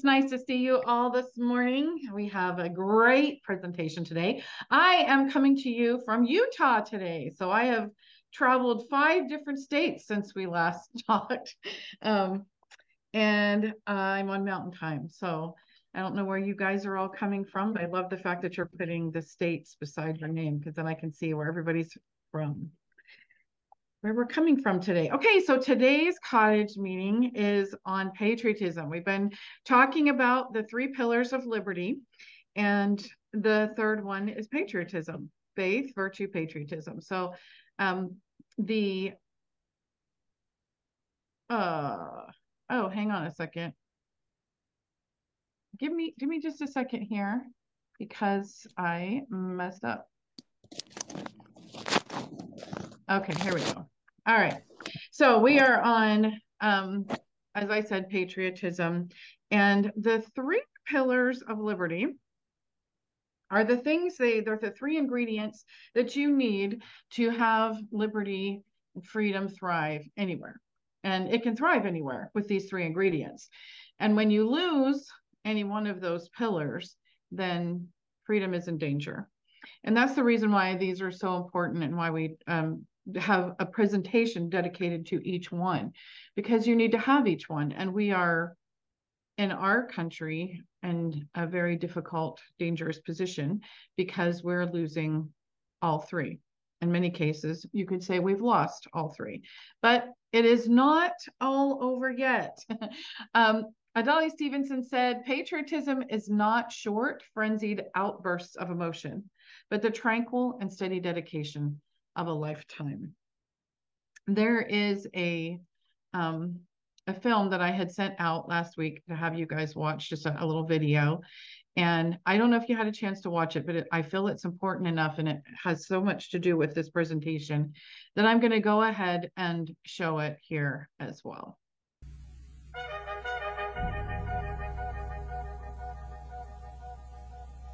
It's nice to see you all this morning. We have a great presentation today. I am coming to you from Utah today. So I have traveled five different states since we last talked. Um, and I'm on mountain time. So I don't know where you guys are all coming from, but I love the fact that you're putting the states beside your name because then I can see where everybody's from where we're coming from today. Okay, so today's cottage meeting is on patriotism. We've been talking about the three pillars of liberty, and the third one is patriotism faith, virtue, patriotism. So, um, the uh oh, hang on a second. Give me give me just a second here because I messed up. Okay, here we go. All right. So we are on, um, as I said, patriotism. And the three pillars of liberty are the things they, they're the three ingredients that you need to have liberty, freedom thrive anywhere. And it can thrive anywhere with these three ingredients. And when you lose any one of those pillars, then freedom is in danger. And that's the reason why these are so important and why we um, have a presentation dedicated to each one because you need to have each one. And we are in our country in a very difficult, dangerous position because we're losing all three. In many cases, you could say we've lost all three, but it is not all over yet. um, Adlai Stevenson said, patriotism is not short, frenzied outbursts of emotion, but the tranquil and steady dedication of a lifetime. There is a um, a film that I had sent out last week to have you guys watch, just a, a little video. And I don't know if you had a chance to watch it, but it, I feel it's important enough and it has so much to do with this presentation that I'm going to go ahead and show it here as well.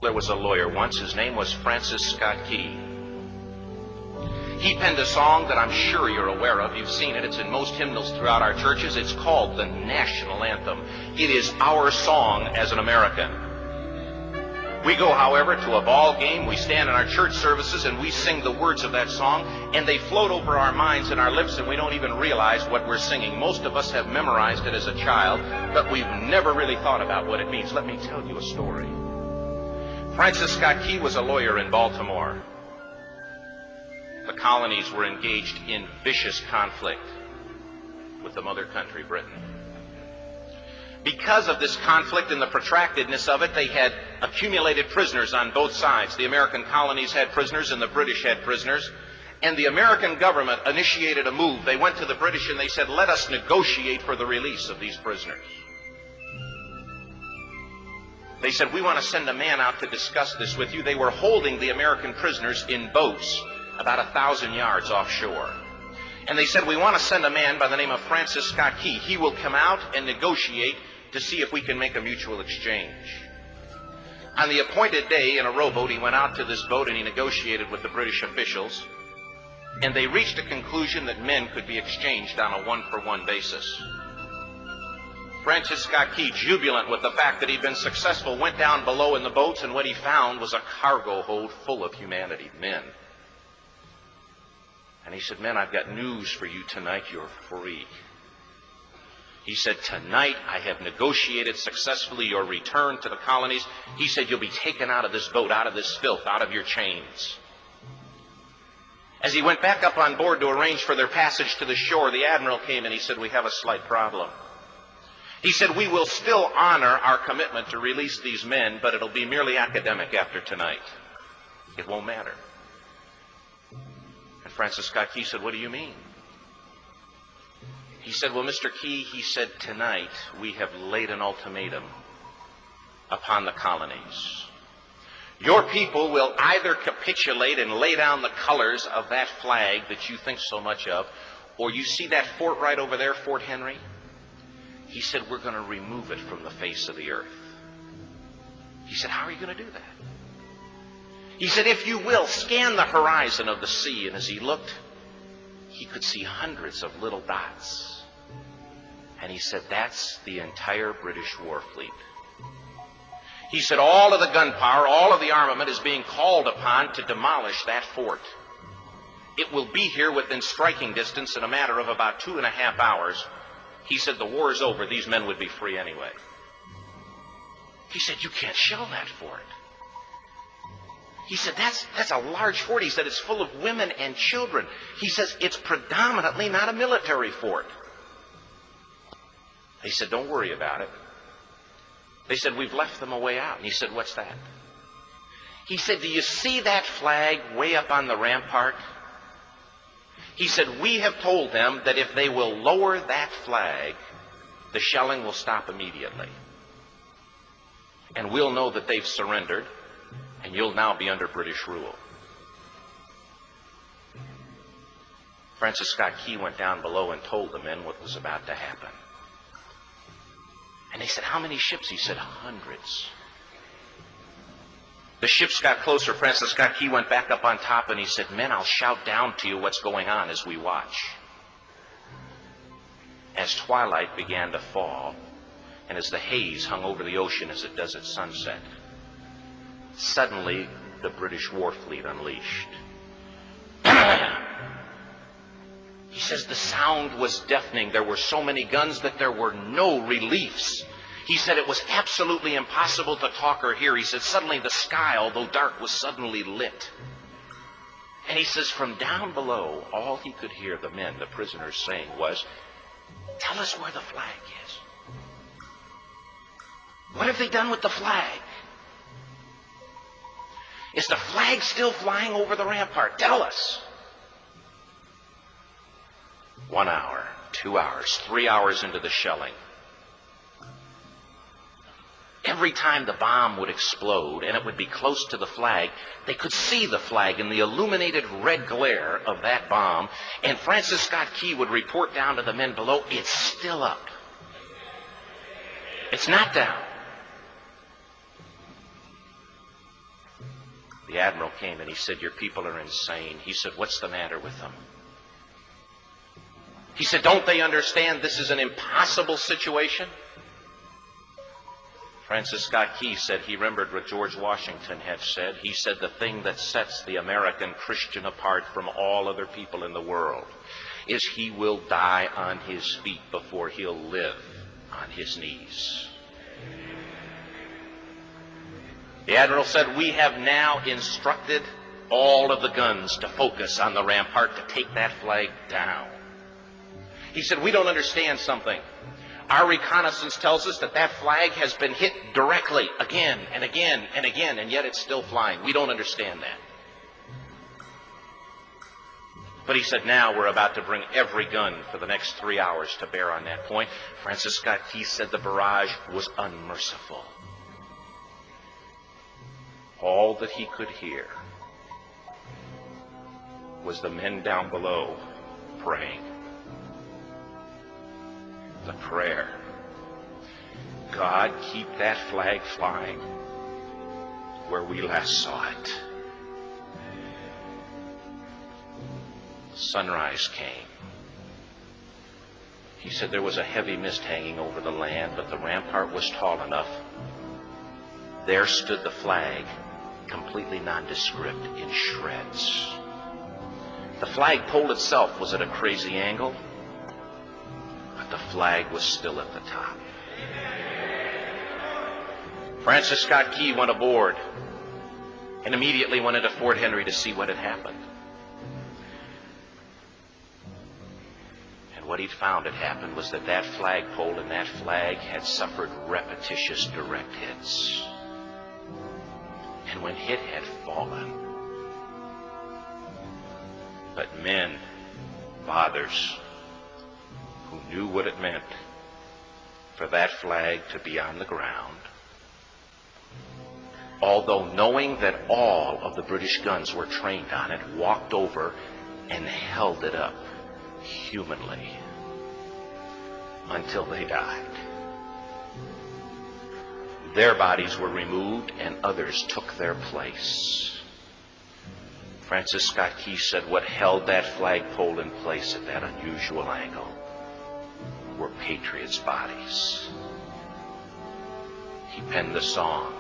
There was a lawyer once. His name was Francis Scott Key. He penned a song that I'm sure you're aware of. You've seen it. It's in most hymnals throughout our churches. It's called the National Anthem. It is our song as an American. We go, however, to a ball game. We stand in our church services and we sing the words of that song, and they float over our minds and our lips, and we don't even realize what we're singing. Most of us have memorized it as a child, but we've never really thought about what it means. Let me tell you a story. Francis Scott Key was a lawyer in Baltimore the colonies were engaged in vicious conflict with the mother country, Britain. Because of this conflict and the protractedness of it, they had accumulated prisoners on both sides. The American colonies had prisoners and the British had prisoners. And the American government initiated a move. They went to the British and they said, let us negotiate for the release of these prisoners. They said, we want to send a man out to discuss this with you. They were holding the American prisoners in boats about a thousand yards offshore. And they said, we want to send a man by the name of Francis Scott Key. He will come out and negotiate to see if we can make a mutual exchange. On the appointed day in a rowboat, he went out to this boat and he negotiated with the British officials. And they reached a conclusion that men could be exchanged on a one-for-one basis. Francis Scott Key, jubilant with the fact that he'd been successful, went down below in the boats, and what he found was a cargo hold full of humanity, men. And he said, Men, I've got news for you tonight. You're free. He said, Tonight I have negotiated successfully your return to the colonies. He said, You'll be taken out of this boat, out of this filth, out of your chains. As he went back up on board to arrange for their passage to the shore, the admiral came and he said, We have a slight problem. He said, We will still honor our commitment to release these men, but it'll be merely academic after tonight. It won't matter. Francis Scott Key said, What do you mean? He said, Well, Mr. Key, he said, tonight we have laid an ultimatum upon the colonies. Your people will either capitulate and lay down the colors of that flag that you think so much of, or you see that fort right over there, Fort Henry? He said, We're going to remove it from the face of the earth. He said, How are you going to do that? He said, If you will, scan the horizon of the sea. And as he looked, he could see hundreds of little dots. And he said, That's the entire British war fleet. He said all of the gunpowder, all of the armament is being called upon to demolish that fort. It will be here within striking distance in a matter of about two and a half hours. He said the war is over. These men would be free anyway. He said, you can't shell that fort. He said, that's, that's a large fort. He said, it's full of women and children. He says, it's predominantly not a military fort. He said, don't worry about it. They said, we've left them a way out. And he said, what's that? He said, do you see that flag way up on the rampart? He said, we have told them that if they will lower that flag, the shelling will stop immediately. And we'll know that they've surrendered, and you'll now be under British rule. Francis Scott Key went down below and told the men what was about to happen. And they said, How many ships? He said, Hundreds. The ships got closer. Francis Scott Key went back up on top and he said, Men, I'll shout down to you what's going on as we watch. As twilight began to fall, and as the haze hung over the ocean as it does at sunset, suddenly the British war fleet unleashed. He says the sound was deafening. There were so many guns that there were no reliefs. He said it was absolutely impossible to talk or hear. He said suddenly the sky, although dark, was suddenly lit. And he says from down below, all he could hear the men, the prisoners, saying was, Tell us where the flag is. What have they done with the flag? Is the flag still flying over the rampart? Tell us. One hour, two hours, three hours into the shelling. Every time the bomb would explode and it would be close to the flag, they could see the flag in the illuminated red glare of that bomb. And Francis Scott Key would report down to the men below, it's still up. It's not down. The admiral came and he said, Your people are insane. He said, What's the matter with them? He said, Don't they understand this is an impossible situation? Francis Scott Key said he remembered what George Washington had said. He said, The thing that sets the American Christian apart from all other people in the world is he will die on his feet before he'll live on his knees. The Admiral said, We have now instructed all of the guns to focus on the rampart to take that flag down. He said, We don't understand something. Our reconnaissance tells us that that flag has been hit directly again and again and again, and yet it's still flying. We don't understand that. But he said, now we're about to bring every gun for the next three hours to bear on that point. Francis Scott Key said the barrage was unmerciful. All that he could hear was the men down below praying the prayer. God, keep that flag flying where we last saw it. Sunrise came. He said there was a heavy mist hanging over the land, but the rampart was tall enough. There stood the flag, completely nondescript, in shreds. The flagpole itself was at a crazy angle but the flag was still at the top. Francis Scott Key went aboard and immediately went into Fort Henry to see what had happened. And what he'd found had happened was that that flagpole and that flag had suffered repetitious direct hits. When it had fallen, but men, fathers, who knew what it meant for that flag to be on the ground, although knowing that all of the British guns were trained on it, walked over and held it up humanly until they died. Their bodies were removed and others took their place. Francis Scott Key said what held that flagpole in place at that unusual angle were patriots' bodies. He penned the song,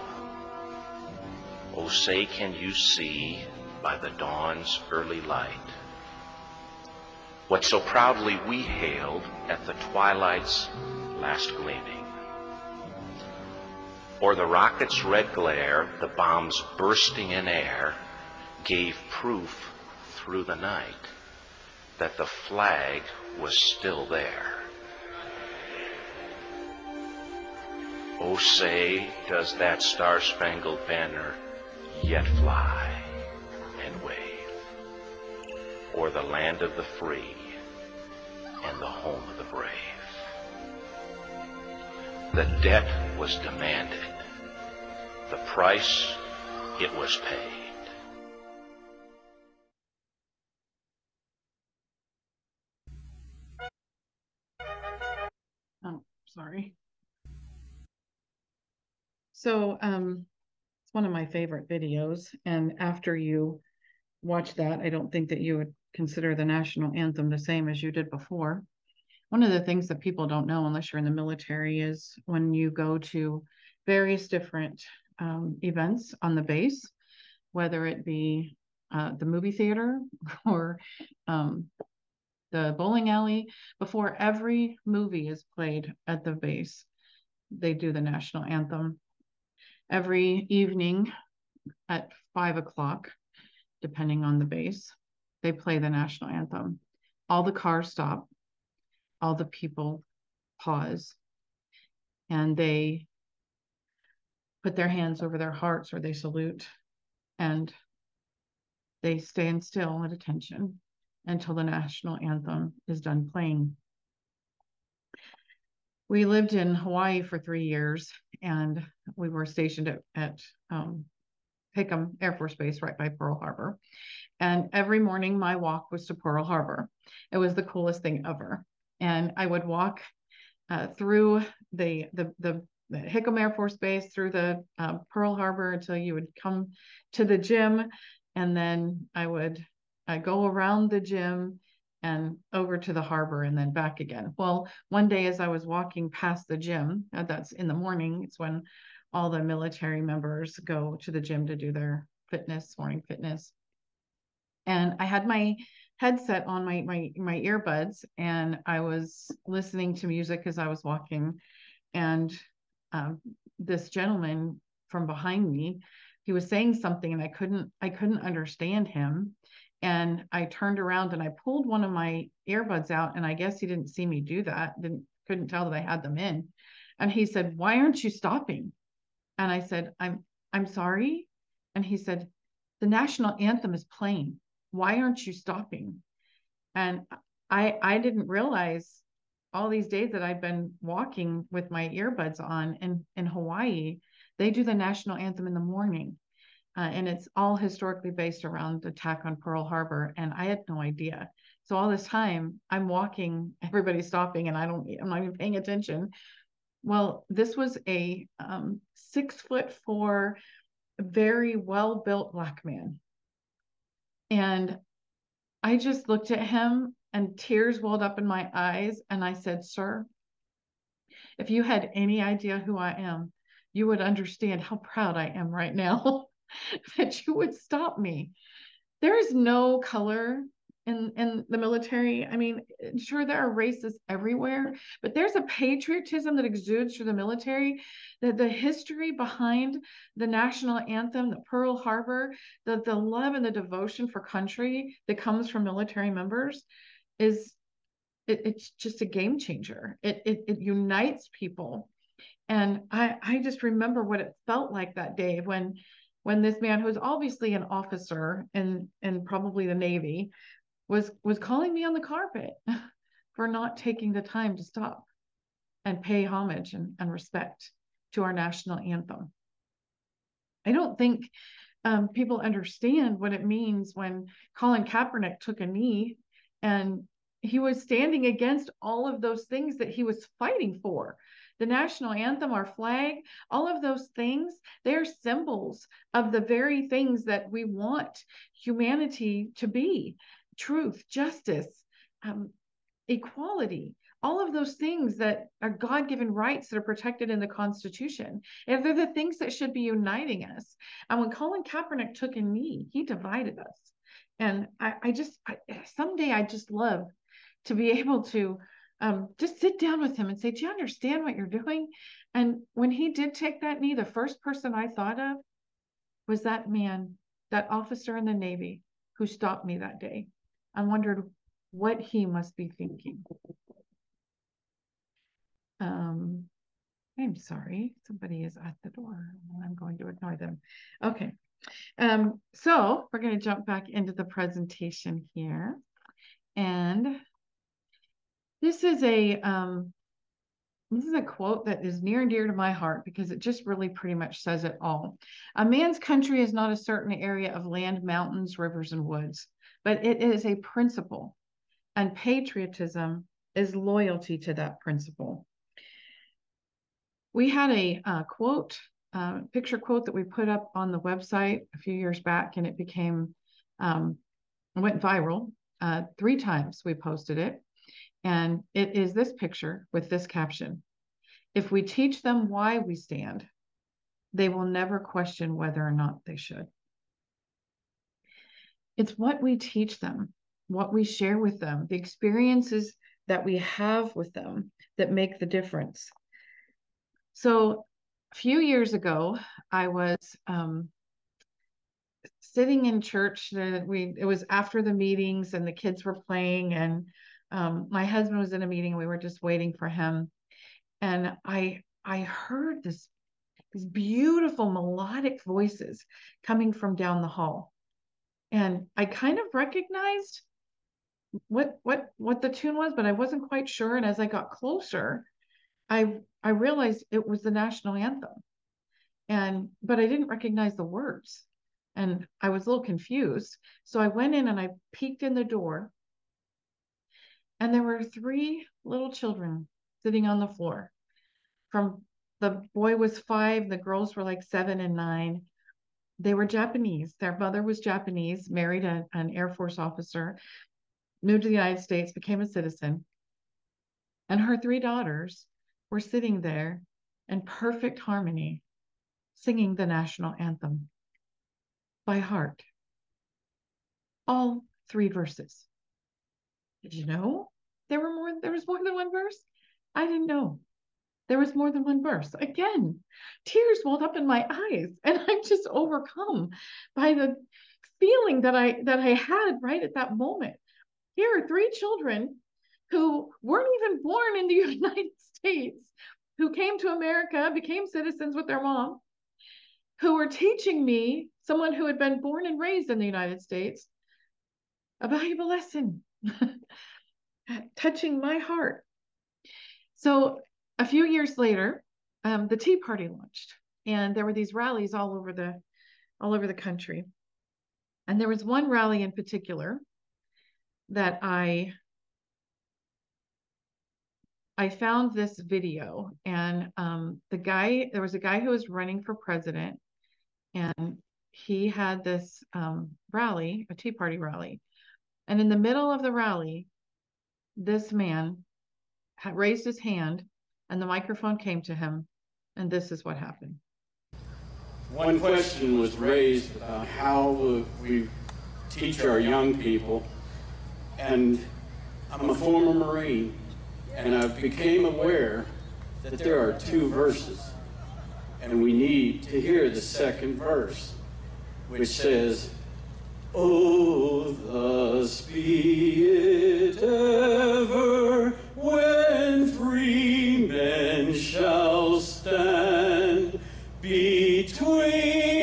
Oh, say, can you see by the dawn's early light what so proudly we hailed at the twilight's last gleaming? Or the rocket's red glare, the bombs bursting in air, gave proof through the night that the flag was still there. Oh, say, does that star spangled banner yet fly and wave o'er the land of the free The debt was demanded, the price it was paid. Oh, sorry. So um, it's one of my favorite videos. And after you watch that, I don't think that you would consider the national anthem the same as you did before. One of the things that people don't know, unless you're in the military, is when you go to various different um, events on the base, whether it be uh, the movie theater or um, the bowling alley, before every movie is played at the base, they do the national anthem. Every evening at five o'clock, depending on the base, they play the national anthem. All the cars stop, all the people pause, and they put their hands over their hearts or they salute and they stand still at attention until the national anthem is done playing. We lived in Hawaii for three years and we were stationed at, at um, Hickam Air Force Base right by Pearl Harbor. And every morning my walk was to Pearl Harbor. It was the coolest thing ever. And I would walk uh, through the, the, the, Hickam Air Force Base, through the uh, Pearl Harbor until you would come to the gym. And then I would I go around the gym and over to the harbor and then back again. Well, one day as I was walking past the gym, uh, that's in the morning, it's when all the military members go to the gym to do their fitness, morning fitness. And I had my headset on my my my earbuds and I was listening to music as I was walking and um, this gentleman from behind me he was saying something and I couldn't I couldn't understand him and I turned around and I pulled one of my earbuds out and I guess he didn't see me do that didn't couldn't tell that I had them in and he said why aren't you stopping? And I said I'm I'm sorry and he said the national anthem is playing why aren't you stopping and I I didn't realize all these days that I've been walking with my earbuds on in in Hawaii they do the national anthem in the morning uh, and it's all historically based around the attack on Pearl Harbor. And I had no idea. So all this time, I'm walking, everybody's stopping, and I don't, I'm not even paying attention. Well, this was a um, six foot four, very well built black man. And I just looked at him and tears welled up in my eyes. And I said, Sir, if you had any idea who I am, you would understand how proud I am right now. that you would stop me. There is no color in in the military. I mean, sure there are racists everywhere, but there's a patriotism that exudes through the military. That the history behind the national anthem, the Pearl Harbor, the the love and the devotion for country that comes from military members, is it, it's just a game changer. It, it it unites people, and I I just remember what it felt like that day when when this man who was obviously an officer in in probably the navy was was calling me on the carpet for not taking the time to stop and pay homage and, and respect to our national anthem. I don't think um, people understand what it means when colin kaepernick took a knee and he was standing against all of those things that he was fighting for. The national anthem, our flag, all of those things, they're symbols of the very things that we want humanity to be truth, justice, um, equality. all of those things that are God-given rights that are protected in the Constitution. And they're the things that should be uniting us. And when Colin Kaepernick took a knee, he divided us. And I, I just I, someday I just love to be able to um, just sit down with him and say, "Do you understand what you're doing?" And when he did take that knee, the first person I thought of was that man, that officer in the Navy who stopped me that day. I wondered what he must be thinking. Um, I'm sorry, somebody is at the door. I'm going to ignore them. Okay. Um, so we're going to jump back into the presentation here. And this is a um, this is a quote that is near and dear to my heart because it just really pretty much says it all. A man's country is not a certain area of land, mountains, rivers, and woods, but it is a principle. And patriotism is loyalty to that principle. We had a uh, quote, uh, picture quote that we put up on the website a few years back, and it became, um, went viral. Uh, three times we posted it. And it is this picture with this caption If we teach them why we stand, they will never question whether or not they should. It's what we teach them, what we share with them, the experiences that we have with them that make the difference. So, a few years ago, I was um, sitting in church. That We it was after the meetings, and the kids were playing, and um, my husband was in a meeting. We were just waiting for him, and I I heard this these beautiful melodic voices coming from down the hall, and I kind of recognized what what what the tune was, but I wasn't quite sure. And as I got closer, I I realized it was the national anthem, and but I didn't recognize the words, and I was a little confused. So I went in and I peeked in the door and there were three little children sitting on the floor. From the boy was five, the girls were like seven and nine. They were Japanese. Their mother was Japanese, married a, an Air Force officer, moved to the United States, became a citizen. And her three daughters were sitting there in perfect harmony, singing the national anthem by heart. All three verses. Did you know there were more? There was more than one verse. I didn't know there was more than one verse. Again, tears welled up in my eyes, and I'm just overcome by the feeling that I that I had right at that moment. Here are three children who weren't even born in the United States, who came to America, became citizens with their mom, who were teaching me, someone who had been born and raised in the United States, a valuable lesson touching my heart. So a few years later, um, the Tea Party launched, and there were these rallies all over the all over the country. And there was one rally in particular that I I found this video, and um, the guy there was a guy who was running for president, and he had this um, rally, a Tea Party rally, and in the middle of the rally, this man raised his hand and the microphone came to him, and this is what happened. One question was raised about how we teach our young people, and I'm a former Marine, and I became aware that there are two verses, and we need to hear the second verse, which says, Oh, thus be it ever when free men shall stand between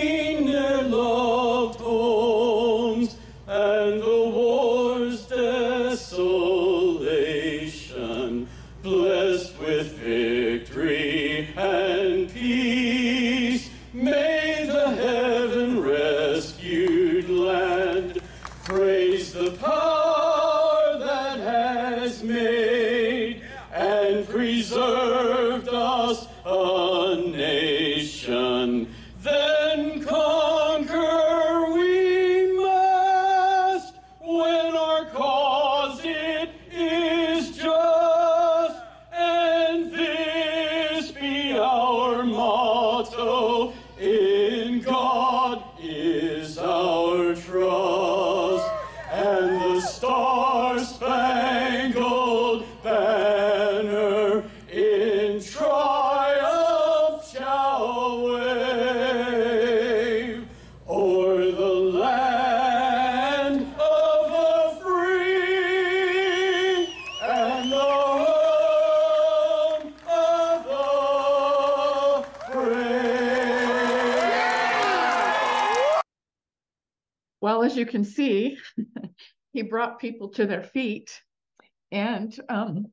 can see, he brought people to their feet and um,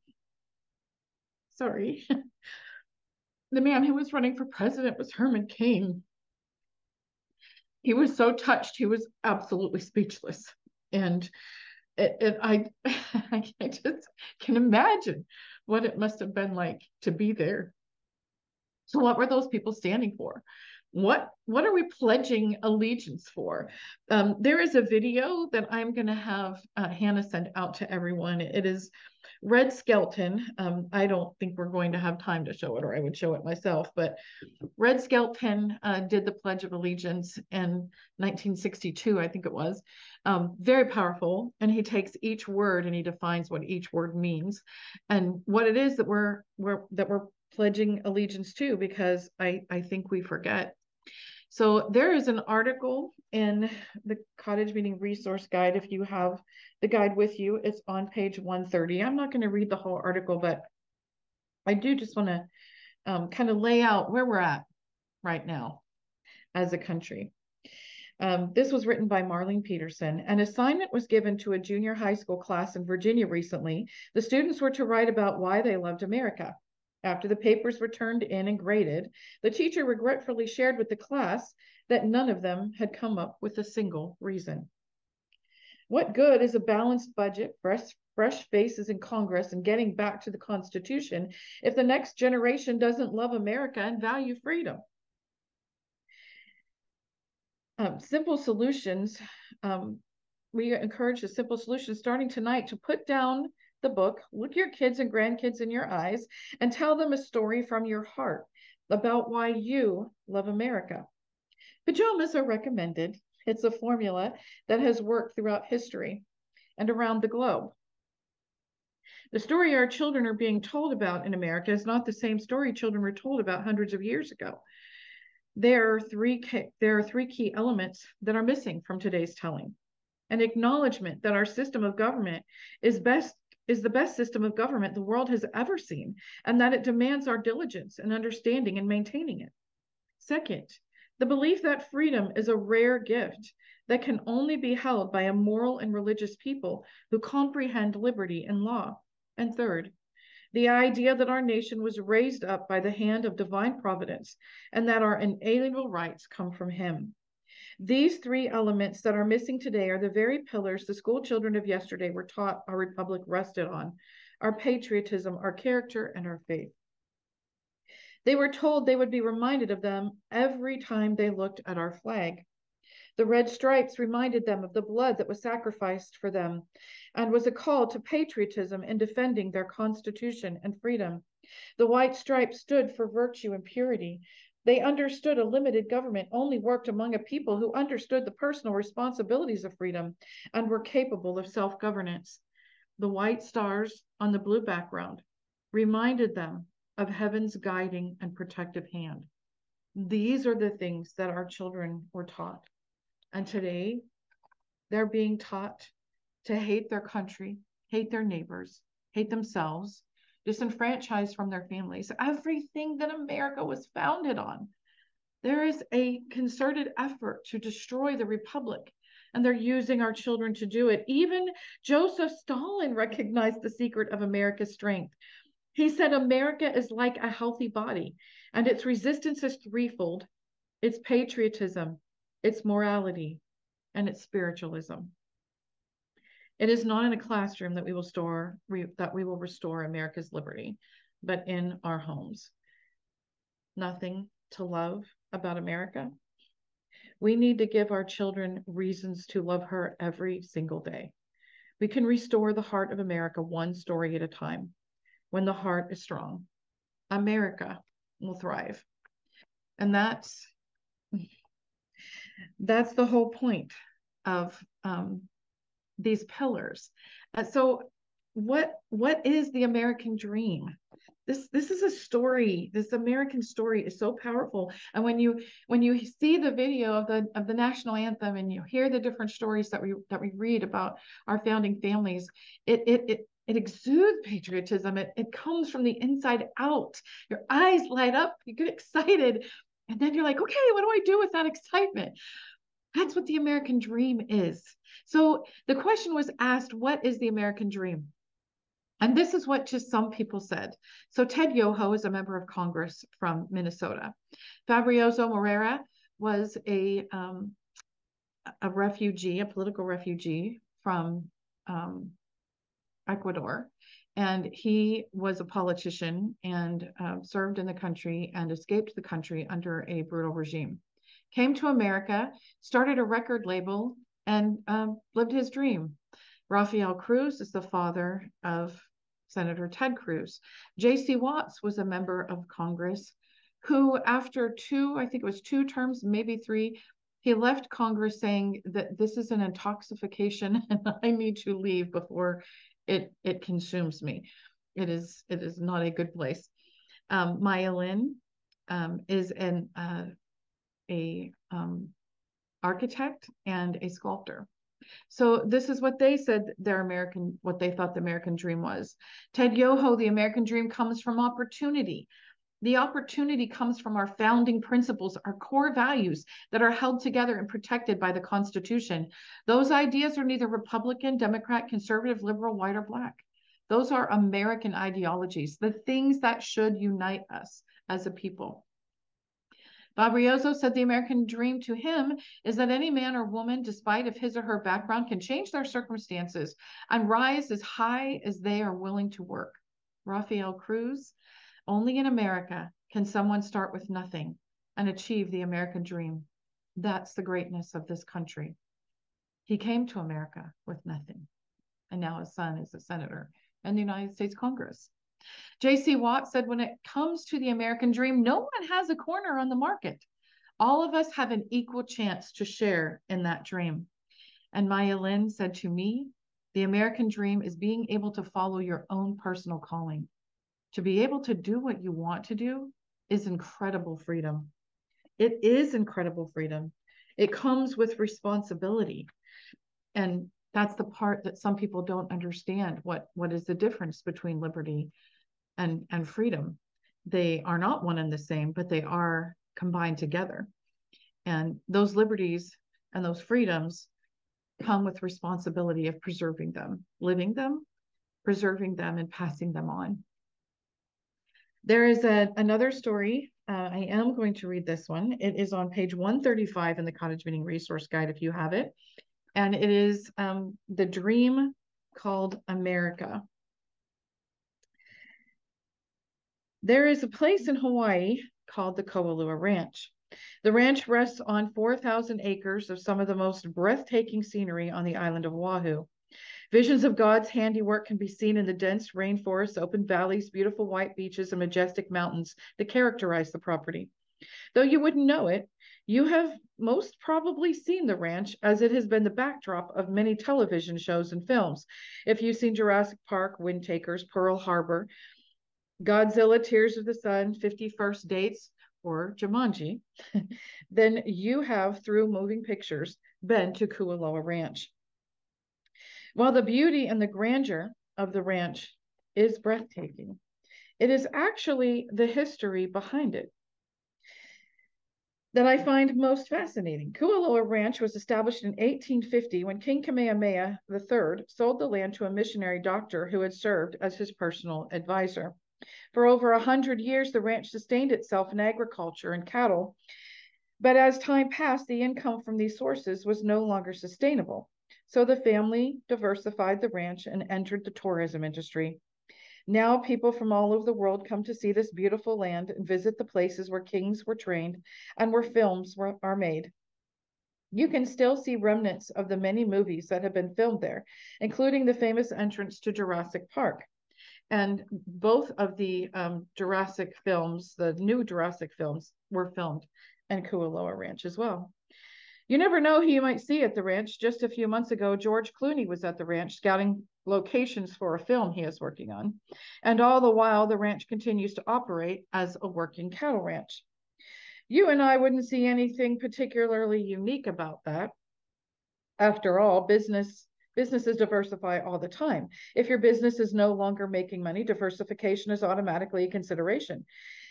sorry, the man who was running for president was Herman Cain. He was so touched, he was absolutely speechless. And it, it, I, I just can imagine what it must have been like to be there. So, what were those people standing for? What what are we pledging allegiance for? Um, there is a video that i'm going to have uh, hannah send out to everyone. It is red skelton. Um, i don't think we're going to have time to show it or i would show it myself but red skelton uh, did the pledge of allegiance in 1962 i think it was. Um, very powerful and he takes each word and he defines what each word means. And what it is that we're, we're that we're pledging allegiance to because I, I think we forget so there is an article in the cottage meeting resource guide. If you have the guide with you, it's on page 130. I'm not going to read the whole article, but I do just want to um, kind of lay out where we're at right now as a country. Um, this was written by Marlene Peterson. An assignment was given to a junior high school class in Virginia recently. The students were to write about why they loved America. After the papers were turned in and graded, the teacher regretfully shared with the class that none of them had come up with a single reason. What good is a balanced budget, fresh, fresh faces in Congress, and getting back to the Constitution if the next generation doesn't love America and value freedom? Um, simple solutions. Um, we encourage the simple solutions starting tonight to put down the book, look your kids and grandkids in your eyes, and tell them a story from your heart about why you love America. Pajamas are recommended. It's a formula that has worked throughout history and around the globe. The story our children are being told about in America is not the same story children were told about hundreds of years ago. There are three, there are three key elements that are missing from today's telling. An acknowledgement that our system of government is best is the best system of government the world has ever seen, and that it demands our diligence and understanding in maintaining it. Second, the belief that freedom is a rare gift that can only be held by a moral and religious people who comprehend liberty and law. And third, the idea that our nation was raised up by the hand of divine providence and that our inalienable rights come from Him. These three elements that are missing today are the very pillars the school children of yesterday were taught our republic rested on our patriotism, our character, and our faith. They were told they would be reminded of them every time they looked at our flag. The red stripes reminded them of the blood that was sacrificed for them and was a call to patriotism in defending their constitution and freedom. The white stripes stood for virtue and purity. They understood a limited government only worked among a people who understood the personal responsibilities of freedom and were capable of self governance. The white stars on the blue background reminded them of heaven's guiding and protective hand. These are the things that our children were taught. And today, they're being taught to hate their country, hate their neighbors, hate themselves, disenfranchised from their families, everything that America was founded on. There is a concerted effort to destroy the republic, and they're using our children to do it. Even Joseph Stalin recognized the secret of America's strength. He said America is like a healthy body, and its resistance is threefold it's patriotism, it's morality, and it's spiritualism. It is not in a classroom that we will store that we will restore America's liberty, but in our homes. Nothing to love about America. We need to give our children reasons to love her every single day. We can restore the heart of America one story at a time. When the heart is strong, America will thrive. And that's that's the whole point of um, these pillars. Uh, so what what is the American dream? This this is a story. This American story is so powerful. And when you when you see the video of the of the national anthem and you hear the different stories that we that we read about our founding families, it it it it exudes patriotism. It, it comes from the inside out. Your eyes light up, you get excited, and then you're like, okay, what do I do with that excitement? That's what the American dream is. So the question was asked, what is the American dream? And this is what just some people said. So Ted Yoho is a member of Congress from Minnesota. Fabrizio Morera was a um, a refugee, a political refugee from um, Ecuador. And he was a politician and uh, served in the country and escaped the country under a brutal regime. Came to America, started a record label, and um, lived his dream. Rafael Cruz is the father of Senator Ted Cruz. J.C. Watts was a member of Congress who, after two, I think it was two terms, maybe three, he left Congress saying that this is an intoxication and I need to leave before it it consumes me. It is it is not a good place. Um, Maya Lin um, is an uh, a um, architect and a sculptor. So this is what they said their American, what they thought the American dream was. Ted Yoho, the American dream comes from opportunity. The opportunity comes from our founding principles, our core values that are held together and protected by the Constitution. Those ideas are neither Republican, Democrat, conservative, liberal, white, or black. Those are American ideologies, the things that should unite us as a people. Fabrizio said the American dream to him is that any man or woman, despite of his or her background, can change their circumstances and rise as high as they are willing to work. Rafael Cruz only in America can someone start with nothing and achieve the American dream. That's the greatness of this country. He came to America with nothing, and now his son is a senator in the United States Congress. J.C. Watt said, when it comes to the American dream, no one has a corner on the market. All of us have an equal chance to share in that dream. And Maya Lin said to me, the American dream is being able to follow your own personal calling. To be able to do what you want to do is incredible freedom. It is incredible freedom. It comes with responsibility. And that's the part that some people don't understand. What what is the difference between liberty and, and freedom? They are not one and the same, but they are combined together. And those liberties and those freedoms come with responsibility of preserving them, living them, preserving them, and passing them on. There is a, another story. Uh, I am going to read this one. It is on page 135 in the Cottage Meeting Resource Guide if you have it. And it is um, The Dream Called America. There is a place in Hawaii called the Kualoa Ranch. The ranch rests on 4,000 acres of some of the most breathtaking scenery on the island of Oahu. Visions of God's handiwork can be seen in the dense rainforests, open valleys, beautiful white beaches, and majestic mountains that characterize the property. Though you wouldn't know it, you have most probably seen the ranch as it has been the backdrop of many television shows and films. If you've seen Jurassic Park, Windtalkers, Pearl Harbor, Godzilla, Tears of the Sun, 50 First Dates, or Jumanji, then you have, through moving pictures, been to Kualoa Ranch. While the beauty and the grandeur of the ranch is breathtaking, it is actually the history behind it that I find most fascinating. Kualoa Ranch was established in 1850 when King Kamehameha III sold the land to a missionary doctor who had served as his personal advisor. For over a hundred years, the ranch sustained itself in agriculture and cattle, but as time passed, the income from these sources was no longer sustainable. So the family diversified the ranch and entered the tourism industry. Now people from all over the world come to see this beautiful land and visit the places where kings were trained and where films were, are made. You can still see remnants of the many movies that have been filmed there, including the famous entrance to Jurassic Park. And both of the um, Jurassic films, the new Jurassic films, were filmed in Kualoa Ranch as well. You never know who you might see at the ranch. Just a few months ago, George Clooney was at the ranch scouting locations for a film he is working on. And all the while, the ranch continues to operate as a working cattle ranch. You and I wouldn't see anything particularly unique about that. After all, business businesses diversify all the time. If your business is no longer making money, diversification is automatically a consideration.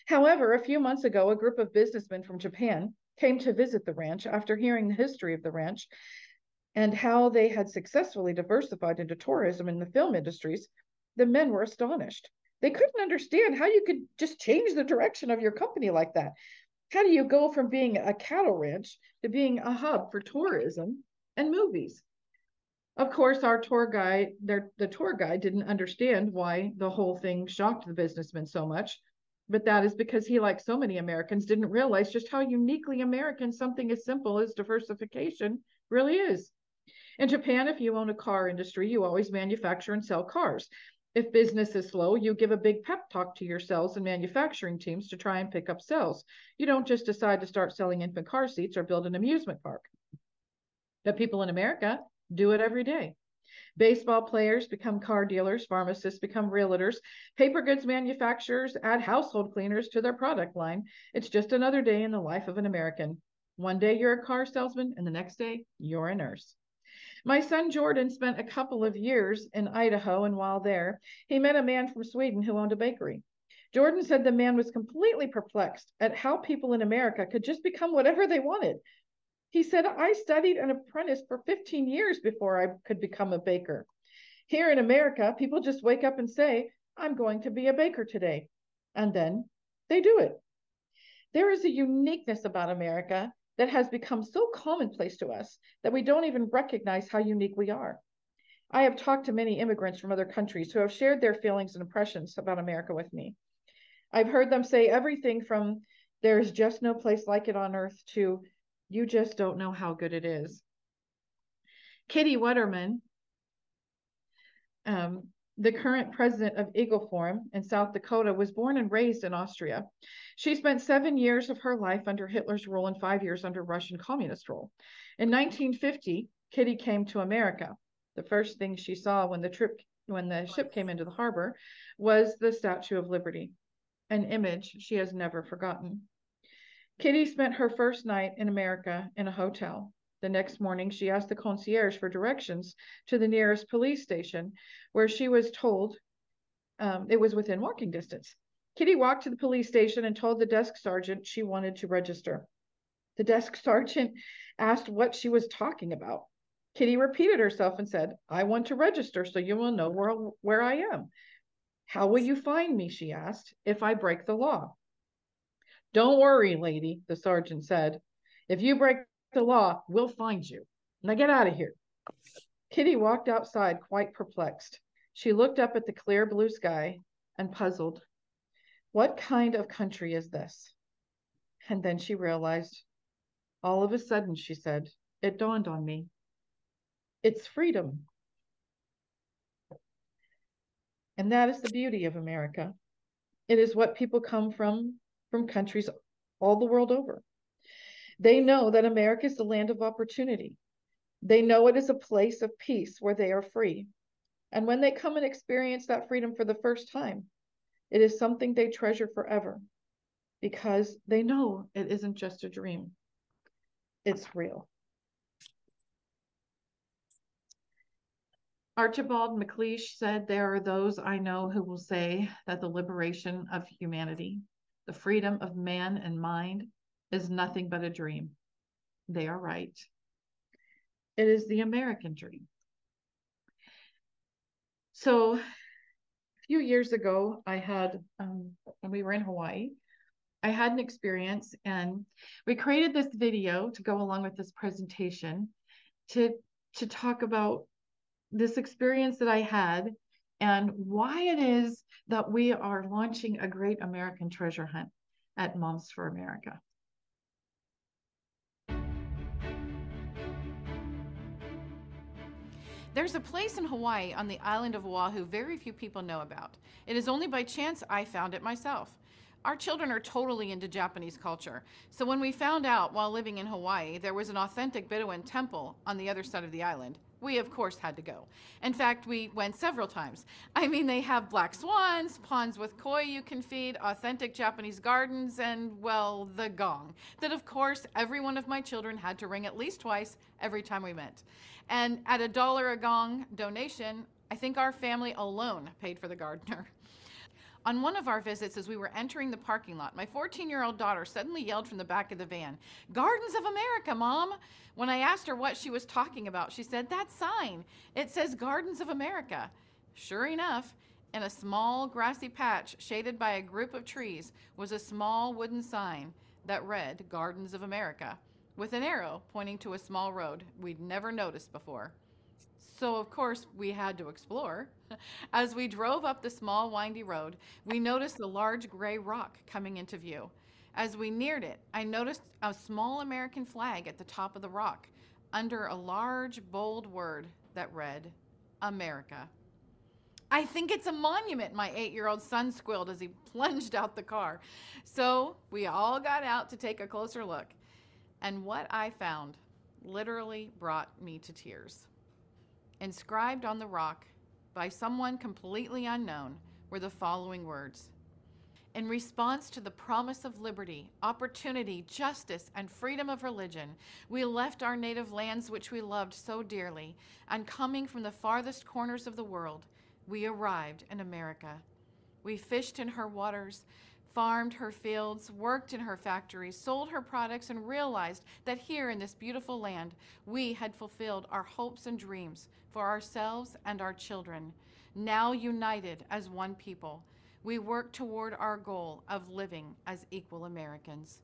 However, a few months ago, a group of businessmen from Japan came to visit the ranch after hearing the history of the ranch and how they had successfully diversified into tourism and the film industries, the men were astonished. They couldn't understand how you could just change the direction of your company like that. How do you go from being a cattle ranch to being a hub for tourism and movies? Of course, our tour guide, their, the tour guide didn't understand why the whole thing shocked the businessman so much, but that is because he, like so many Americans, didn't realize just how uniquely American something as simple as diversification really is. In Japan, if you own a car industry, you always manufacture and sell cars. If business is slow, you give a big pep talk to your sales and manufacturing teams to try and pick up sales. You don't just decide to start selling infant car seats or build an amusement park. The people in America do it every day. Baseball players become car dealers, pharmacists become realtors, paper goods manufacturers add household cleaners to their product line. It's just another day in the life of an American. One day you're a car salesman, and the next day you're a nurse. My son Jordan spent a couple of years in Idaho, and while there, he met a man from Sweden who owned a bakery. Jordan said the man was completely perplexed at how people in America could just become whatever they wanted he said, I studied and apprenticed for 15 years before I could become a baker. Here in America, people just wake up and say, I'm going to be a baker today. And then they do it. There is a uniqueness about America that has become so commonplace to us that we don't even recognize how unique we are. I have talked to many immigrants from other countries who have shared their feelings and impressions about America with me. I've heard them say everything from there's just no place like it on earth to you just don't know how good it is. Kitty Werthmann, um, the current president of Eagle Forum in South Dakota, was born and raised in Austria. She spent seven years of her life under Hitler's rule and five years under Russian communist rule. In 1950, Kitty came to America. The first thing she saw when the trip when the ship came into the harbor was the Statue of Liberty, an image she has never forgotten. Kitty spent her first night in America in a hotel. The next morning, she asked the concierge for directions to the nearest police station, where she was told um, it was within walking distance. Kitty walked to the police station and told the desk sergeant she wanted to register. The desk sergeant asked what she was talking about. Kitty repeated herself and said, I want to register so you will know where, where I am. How will you find me, she asked, if I break the law? Don't worry, lady, the sergeant said. If you break the law, we'll find you. Now get out of here. Kitty walked outside quite perplexed. She looked up at the clear blue sky and puzzled. What kind of country is this? And then she realized. All of a sudden, she said, it dawned on me. It's freedom. And that is the beauty of America. It is what people come from from countries all the world over. They know that America is the land of opportunity. They know it is a place of peace where they are free. And when they come and experience that freedom for the first time, it is something they treasure forever because they know it isn't just a dream, it's real. Archibald MacLeish said, There are those I know who will say that the liberation of humanity the freedom of man and mind is nothing but a dream. They are right. It is the American dream. So, a few years ago, I had, um, when we were in Hawaii, I had an experience and we created this video to go along with this presentation to, to talk about this experience that I had and why it is that we are launching a great American treasure hunt at Moms for America. There's a place in Hawaii on the island of Oahu very few people know about. It is only by chance I found it myself. Our children are totally into Japanese culture, so when we found out while living in Hawaii there was an authentic Byodo-In temple on the other side of the island, we of course had to go. In fact, we went several times. I mean, they have black swans, ponds with koi you can feed, authentic Japanese gardens, and, well, the gong. That, of course, every one of my children had to ring at least twice every time we went. And at a dollar a gong donation, I think our family alone paid for the gardener. On one of our visits, as we were entering the parking lot, my 14 year old daughter suddenly yelled from the back of the van, Gardens of America, Mom! When I asked her what she was talking about, she said, That sign. It says Gardens of America. Sure enough, in a small grassy patch shaded by a group of trees was a small wooden sign that read Gardens of America with an arrow pointing to a small road we'd never noticed before. So, of course, we had to explore. As we drove up the small, windy road, we noticed a large gray rock coming into view. As we neared it, I noticed a small American flag at the top of the rock under a large, bold word that read, America. I think it's a monument, my eight year old son squealed as he plunged out the car. So we all got out to take a closer look. And what I found literally brought me to tears. Inscribed on the rock by someone completely unknown were the following words In response to the promise of liberty, opportunity, justice, and freedom of religion, we left our native lands which we loved so dearly, and coming from the farthest corners of the world, we arrived in America. We fished in her waters, farmed her fields, worked in her factories, sold her products, and realized that here in this beautiful land, we had fulfilled our hopes and dreams for ourselves and our children. Now united as one people, we work toward our goal of living as equal Americans.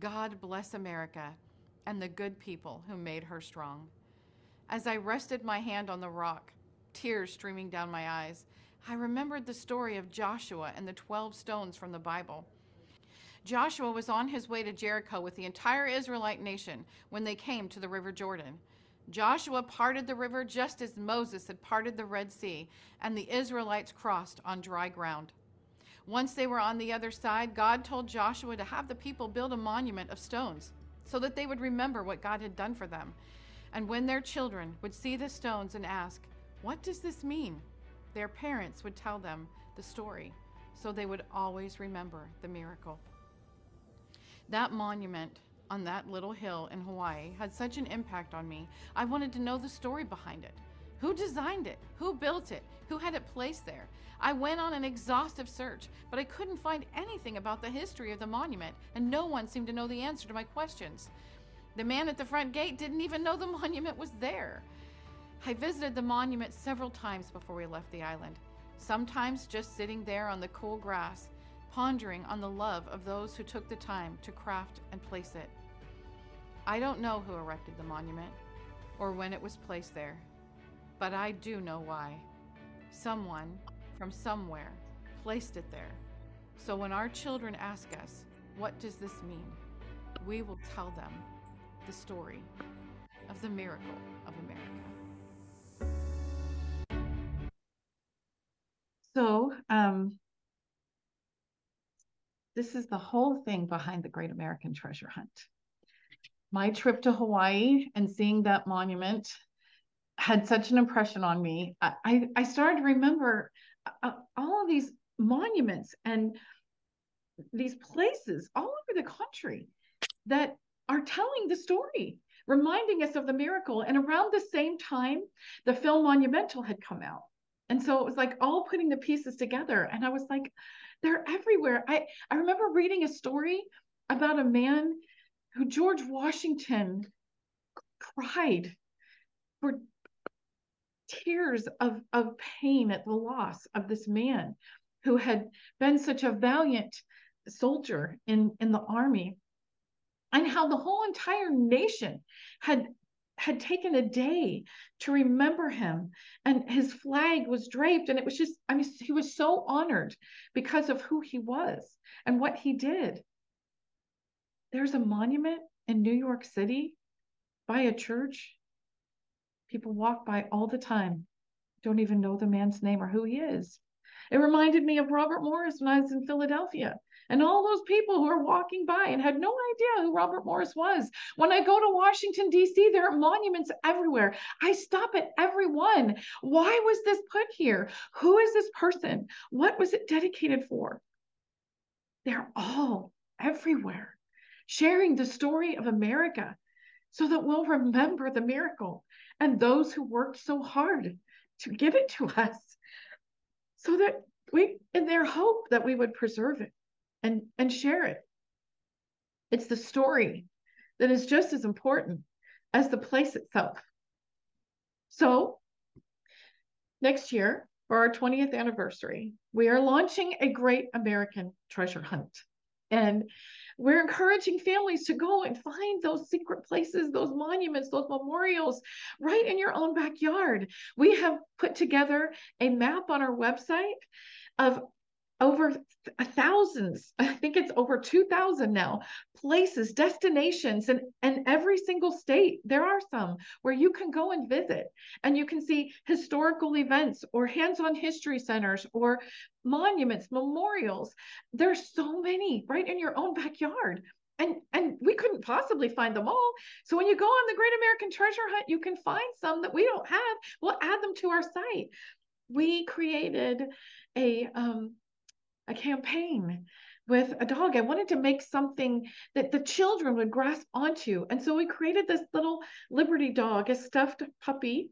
God bless America and the good people who made her strong. As I rested my hand on the rock, tears streaming down my eyes, I remembered the story of Joshua and the 12 stones from the Bible. Joshua was on his way to Jericho with the entire Israelite nation when they came to the River Jordan. Joshua parted the river just as Moses had parted the Red Sea, and the Israelites crossed on dry ground. Once they were on the other side, God told Joshua to have the people build a monument of stones so that they would remember what God had done for them. And when their children would see the stones and ask, what does this mean? Their parents would tell them the story so they would always remember the miracle. That monument on that little hill in Hawaii had such an impact on me. I wanted to know the story behind it. Who designed it? Who built it? Who had it placed there? I went on an exhaustive search, but I couldn't find anything about the history of the monument, and no one seemed to know the answer to my questions. The man at the front gate didn't even know the monument was there. I visited the monument several times before we left the island, sometimes just sitting there on the cool grass, pondering on the love of those who took the time to craft and place it. I don't know who erected the monument or when it was placed there, but I do know why. Someone from somewhere placed it there. So when our children ask us, What does this mean? we will tell them the story of the miracle of America. So, um, this is the whole thing behind the Great American Treasure Hunt. My trip to Hawaii and seeing that monument had such an impression on me. I, I started to remember uh, all of these monuments and these places all over the country that are telling the story, reminding us of the miracle. And around the same time, the film Monumental had come out. And so it was like all putting the pieces together. And I was like, they're everywhere. I, I remember reading a story about a man who George Washington cried for tears of, of pain at the loss of this man who had been such a valiant soldier in, in the army and how the whole entire nation had had taken a day to remember him and his flag was draped and it was just i mean he was so honored because of who he was and what he did. There's a monument in new york city by a church. People walk by all the time don't even know the man's name or who he is. It reminded me of robert morris when i was in philadelphia and all those people who are walking by and had no idea who Robert Morris was. When I go to Washington, D.C., there are monuments everywhere. I stop at every one. Why was this put here? Who is this person? What was it dedicated for? They're all everywhere, sharing the story of America so that we'll remember the miracle and those who worked so hard to give it to us so that we in their hope that we would preserve it and and share it. It's the story that is just as important as the place itself. So next year, for our 20th anniversary, we are launching a great American treasure hunt. And we're encouraging families to go and find those secret places, those monuments, those memorials right in your own backyard. We have put together a map on our website of over thousands i think it's over 2000 now places destinations and and every single state. There are some where you can go and visit and you can see historical events or hands-on history centers or monuments memorials. There's so many right in your own backyard. And and we couldn't possibly find them all. So when you go on the great american treasure hunt you can find some that we don't have. We'll add them to our site. We created a um, a campaign with a dog. I wanted to make something that the children would grasp onto. And so we created this little Liberty dog, a stuffed puppy.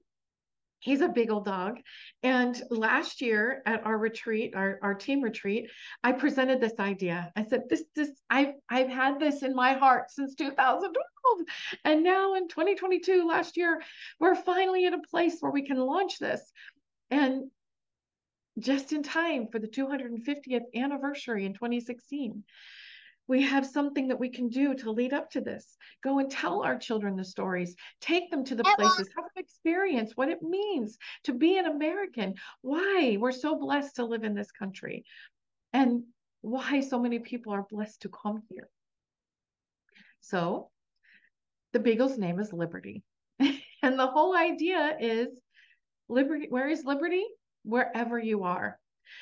He's a big old dog. And last year at our retreat, our, our team retreat, I presented this idea. I said, this, this, I've, I've had this in my heart since 2012. And now in 2022, last year, we're finally at a place where we can launch this. And just in time for the 250th anniversary in 2016. We have something that we can do to lead up to this. Go and tell our children the stories, take them to the places, have them experience what it means to be an American, why we're so blessed to live in this country, and why so many people are blessed to come here. So, the beagle's name is Liberty. and the whole idea is liberty. Where is liberty? Wherever you are.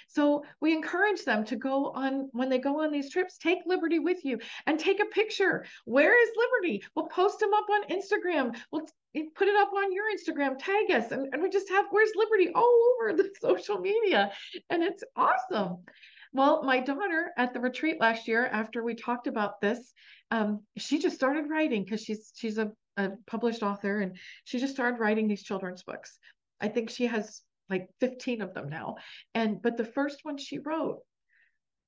So we encourage them to go on when they go on these trips, take Liberty with you and take a picture. Where is Liberty? We'll post them up on Instagram. We'll put it up on your Instagram, tag us, and, and we just have where's Liberty all over the social media. And it's awesome. Well, my daughter at the retreat last year, after we talked about this, um, she just started writing because she's she's a, a published author and she just started writing these children's books. I think she has like 15 of them now. And but the first one she wrote,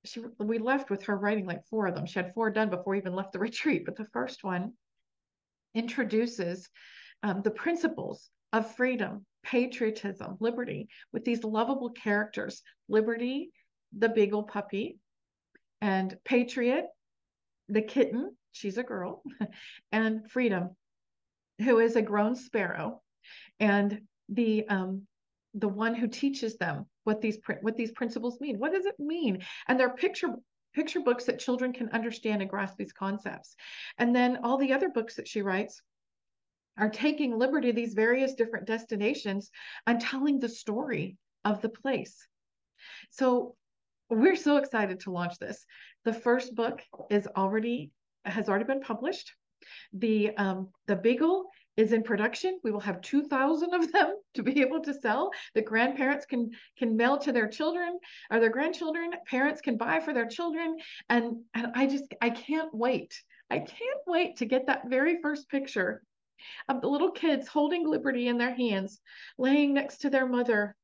she we left with her writing like four of them. She had four done before we even left the retreat. But the first one introduces um, the principles of freedom, patriotism, liberty with these lovable characters: Liberty, the beagle puppy, and Patriot, the kitten. She's a girl, and Freedom, who is a grown sparrow, and the um, the one who teaches them what these what these principles mean. What does it mean? And they're picture picture books that children can understand and grasp these concepts. And then all the other books that she writes are taking liberty these various different destinations and telling the story of the place. So we're so excited to launch this. The first book is already has already been published. The um, the Beagle is in production. We will have 2,000 of them to be able to sell. The grandparents can can mail to their children or their grandchildren. Parents can buy for their children. And, and I just, I can't wait. I can't wait to get that very first picture of the little kids holding liberty in their hands, laying next to their mother.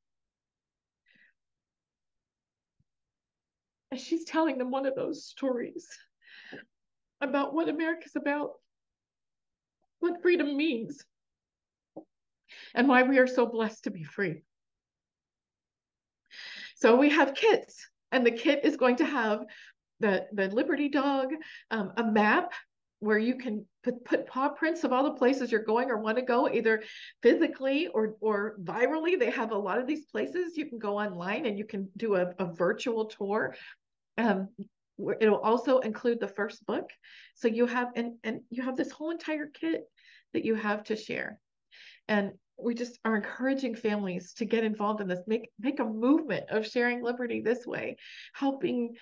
And she's telling them one of those stories about what America's about what freedom means and why we are so blessed to be free. So we have kits, and the kit is going to have the, the Liberty Dog, um, a map where you can put, put paw prints of all the places you're going or want to go, either physically or, or virally. They have a lot of these places. You can go online and you can do a, a virtual tour. Um, it'll also include the first book so you have and and you have this whole entire kit that you have to share. And we just are encouraging families to get involved in this make make a movement of sharing liberty this way helping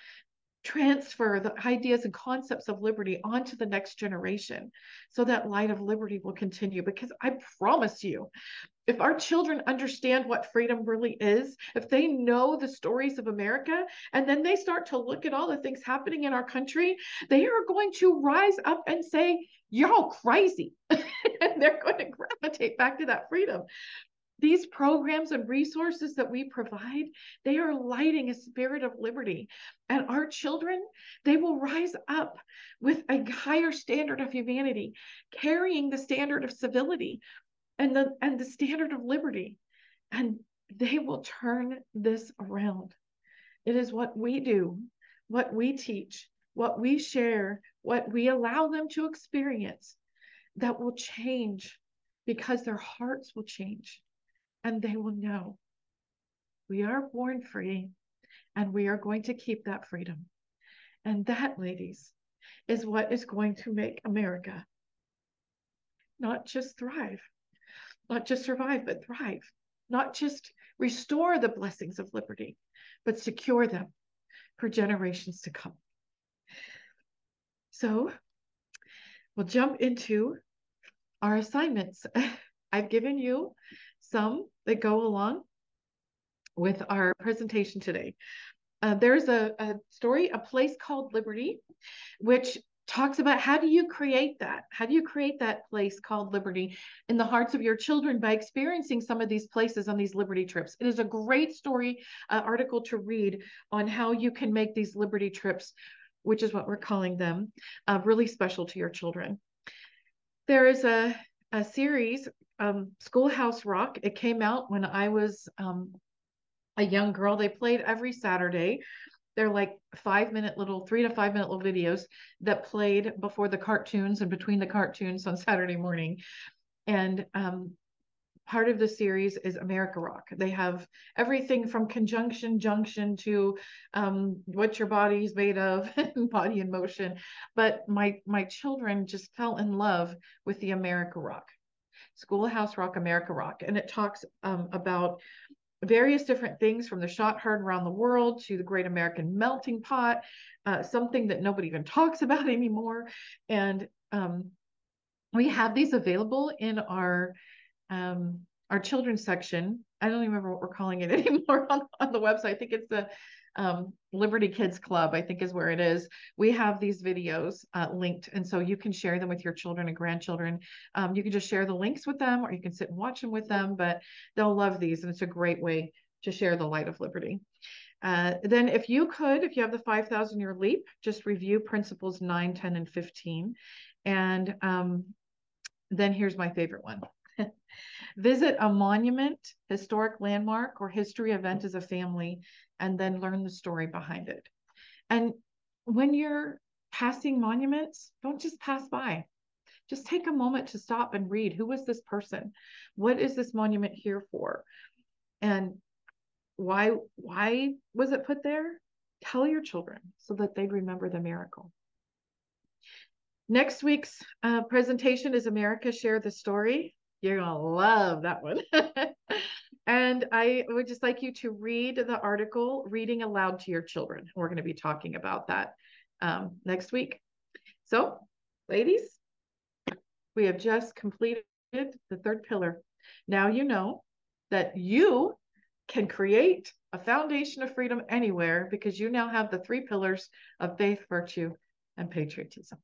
transfer the ideas and concepts of liberty onto the next generation so that light of liberty will continue. Because i promise you if our children understand what freedom really is if they know the stories of america and then they start to look at all the things happening in our country they are going to rise up and say you're all crazy and they're going to gravitate back to that freedom these programs and resources that we provide, they are lighting a spirit of liberty. And our children, they will rise up with a higher standard of humanity, carrying the standard of civility and the and the standard of liberty. And they will turn this around. It is what we do, what we teach, what we share, what we allow them to experience that will change because their hearts will change and they will know we are born free and we are going to keep that freedom. And that, ladies, is what is going to make America not just thrive, not just survive, but thrive, not just restore the blessings of liberty, but secure them for generations to come. So we'll jump into our assignments. I've given you some that go along with our presentation today. Uh, there's a, a story, A Place Called Liberty, which talks about how do you create that? How do you create that place called liberty in the hearts of your children by experiencing some of these places on these liberty trips? It is a great story uh, article to read on how you can make these liberty trips, which is what we're calling them, uh, really special to your children. There is a, a series um, Schoolhouse Rock. It came out when I was um, a young girl. They played every Saturday. They're like five minute little, three to five minute little videos that played before the cartoons and between the cartoons on Saturday morning. And um, part of the series is America Rock. They have everything from conjunction junction to um, what your body's made of, body in motion. But my my children just fell in love with the America Rock. Schoolhouse Rock, America Rock. And it talks um, about various different things from the shot heard around the world to the Great American Melting Pot, uh, something that nobody even talks about anymore. And um, we have these available in our um, our children's section. I don't even remember what we're calling it anymore on, on the website. I think it's the um, Liberty Kids Club, I think is where it is. We have these videos uh, linked, and so you can share them with your children and grandchildren. Um, you can just share the links with them, or you can sit and watch them with them, but they'll love these, and it's a great way to share the light of liberty. Uh, then if you could, if you have the 5,000 year leap, just review principles 9, 10, and 15. And um, then here's my favorite one. Visit a monument, historic landmark, or history event as a family and then learn the story behind it. And when you're passing monuments, don't just pass by. Just take a moment to stop and read who was this person? What is this monument here for? And why why was it put there? Tell your children so that they remember the miracle. Next week's uh, presentation is America Share the Story. You're going to love that one. And I would just like you to read the article, Reading Aloud to Your Children. We're going to be talking about that um, next week. So, ladies, we have just completed the third pillar. Now you know that you can create a foundation of freedom anywhere because you now have the three pillars of faith, virtue, and patriotism.